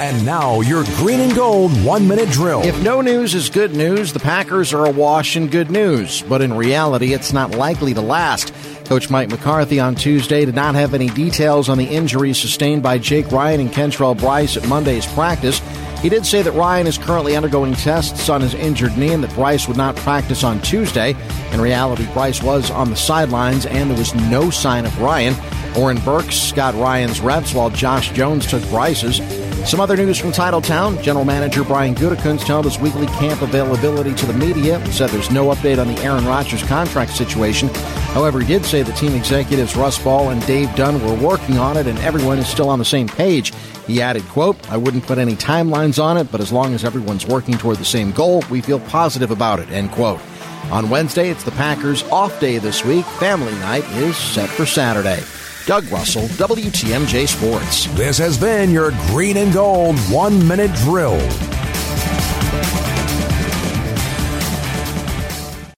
And now, your green and gold one minute drill. If no news is good news, the Packers are awash in good news. But in reality, it's not likely to last. Coach Mike McCarthy on Tuesday did not have any details on the injuries sustained by Jake Ryan and Kentrell Brice at Monday's practice. He did say that Ryan is currently undergoing tests on his injured knee and that Brice would not practice on Tuesday. In reality, Brice was on the sidelines and there was no sign of Ryan. Oren Burks got Ryan's reps while Josh Jones took Brice's. Some other news from Titletown. General Manager Brian Gutekunst held his weekly camp availability to the media said there's no update on the Aaron Rodgers contract situation. However, he did say the team executives Russ Ball and Dave Dunn were working on it and everyone is still on the same page. He added, quote, I wouldn't put any timelines on it, but as long as everyone's working toward the same goal, we feel positive about it, end quote. On Wednesday, it's the Packers' off day this week. Family night is set for Saturday. Doug Russell, WTMJ Sports. This has been your green and gold one minute drill.